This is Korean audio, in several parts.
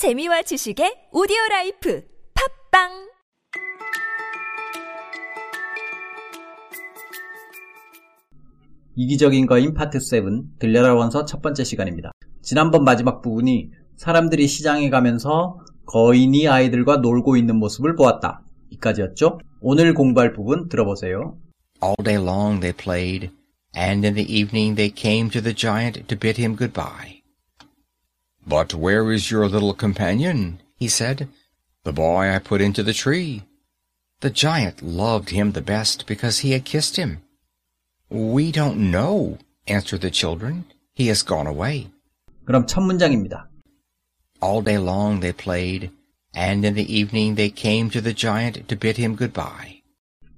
재미와 지식의 오디오 라이프 팟빵 이기적인 거인 파트 7 들려라 원서 첫 번째 시간입니다. 지난번 마지막 부분이 사람들이 시장에 가면서 거인이 아이들과 놀고 있는 모습을 보았다. 이까지였죠? 오늘 공부할 부분 들어보세요. All day long they played, and in the evening they came to the giant to bid him goodbye. But where is your little companion? he said. The boy I put into the tree. The giant loved him the best because he had kissed him. We don't know, answered the children. He has gone away. 그럼 첫 문장입니다. All day long they played, and in the evening they came to the giant to bid him goodbye.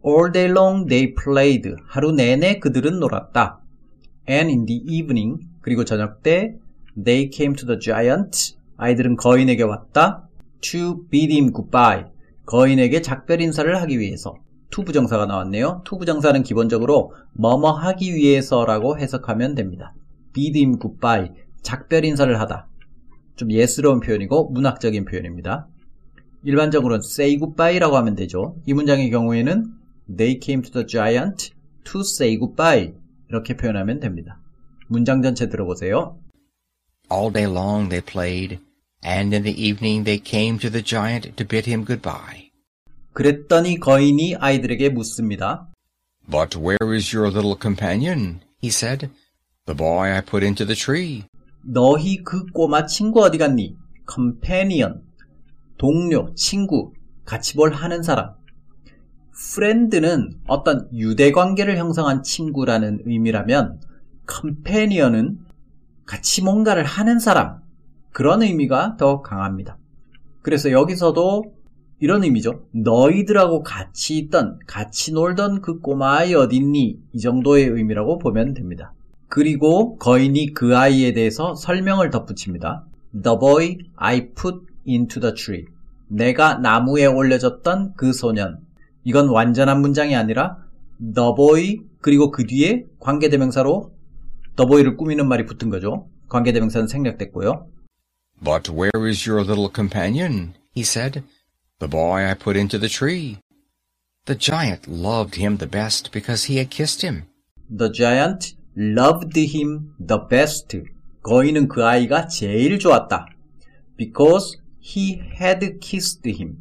All day long they played. 하루 내내 그들은 놀았다. And in the evening, 그리고 저녁 때 they came to the giant. 아이들은 거인에게 왔다. To bid him goodbye. 거인에게 작별 인사를 하기 위해서. to 부정사가 나왔네요. to 부정사는 기본적으로 뭐뭐 하기 위해서라고 해석하면 됩니다. bid him goodbye. 작별 인사를 하다. 좀 예스러운 표현이고 문학적인 표현입니다. 일반적으로는 say goodbye라고 하면 되죠. 이 문장의 경우에는 They came to the giant to say goodbye. 이렇게 표현하면 됩니다. 문장 전체 들어보세요. All day long they played, and in the evening they came to the giant to bid him goodbye. 그랬더니 거인이 아이들에게 묻습니다. But where is your little companion? he said. The boy I put into the tree. 너희 그 꼬마 친구 어디 갔니? companion, 동료, 친구, 같이 뭘 하는 사람. friend는 어떤 유대 관계를 형성한 친구라는 의미라면 companion은 같이 뭔가를 하는 사람 그런 의미가 더 강합니다. 그래서 여기서도 이런 의미죠. 너희들하고 같이 있던, 같이 놀던 그 꼬마 아이 어딨니? 이 정도의 의미라고 보면 됩니다. 그리고 거인이 그 아이에 대해서 설명을 덧붙입니다. The boy I put into the tree. 내가 나무에 올려졌던 그 소년. 이건 완전한 문장이 아니라 the boy 그리고 그 뒤에 관계대명사로 boy를 꾸미는 말이 붙은 거죠. 관계대명사는 생략됐고요. But where is your little companion? he said. The boy I put into the tree. The giant loved him the best because he had kissed him. The giant loved him the best. 거인은 그 아이가 제일 좋았다. Because he had kissed him.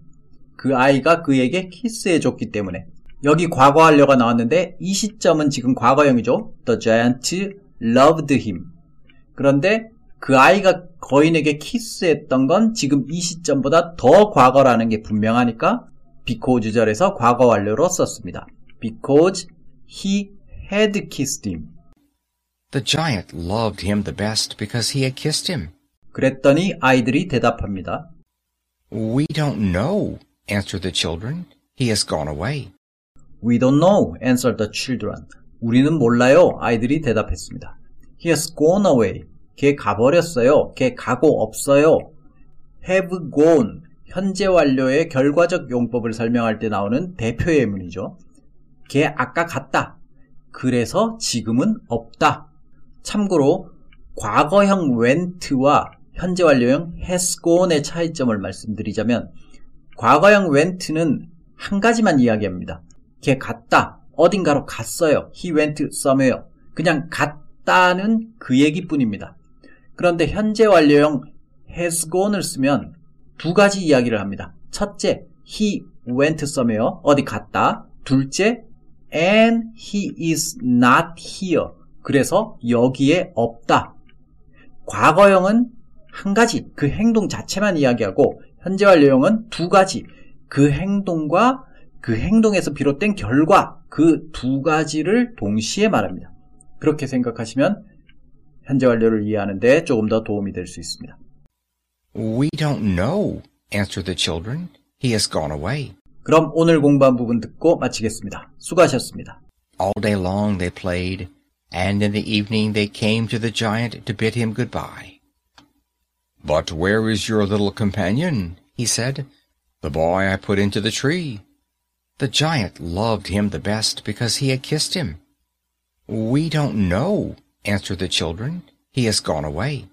그 아이가 그에게 키스해 줬기 때문에. 여기 과거 완료가 나왔는데 이 시점은 지금 과거형이죠. The giant loved him. 그런데 그 아이가 거인에게 키스했던 건 지금 이 시점보다 더 과거라는 게 분명하니까 because 절에서 과거 완료로 썼습니다. Because he had kissed him. The giant loved him the best because he had kissed him. 그랬더니 아이들이 대답합니다. We don't know, answered the children. He has gone away. We don't know, answered the children. 우리는 몰라요. 아이들이 대답했습니다. He has gone away. 걔 가버렸어요. 걔 가고 없어요. have gone. 현재 완료의 결과적 용법을 설명할 때 나오는 대표 예문이죠. 걔 아까 갔다. 그래서 지금은 없다. 참고로 과거형 went와 현재 완료형 has gone의 차이점을 말씀드리자면 과거형 went는 한 가지만 이야기합니다. 걔 갔다. 어딘가로 갔어요. He went somewhere. 그냥 갔다는 그 얘기뿐입니다. 그런데 현재 완료형 has gone을 쓰면 두 가지 이야기를 합니다. 첫째, he went somewhere. 어디 갔다. 둘째, and he is not here. 그래서 여기에 없다. 과거형은 한 가지, 그 행동 자체만 이야기하고 현재 완료형은 두 가지, 그 행동과 그 행동에서 비롯된 결과, 그 두 가지를 동시에 말합니다. 그렇게 생각하시면 현재 완료를 이해하는데 조금 더 도움이 될 수 있습니다. We don't know, answered the children. He has gone away. 그럼 오늘 공부한 부분 듣고 마치겠습니다. 수고하셨습니다. All day long they played, and in the evening they came to the giant to bid him goodbye. But where is your little companion? he said. The boy I put into the tree. The giant loved him the best because he had kissed him. We don't know, answered the children. He has gone away.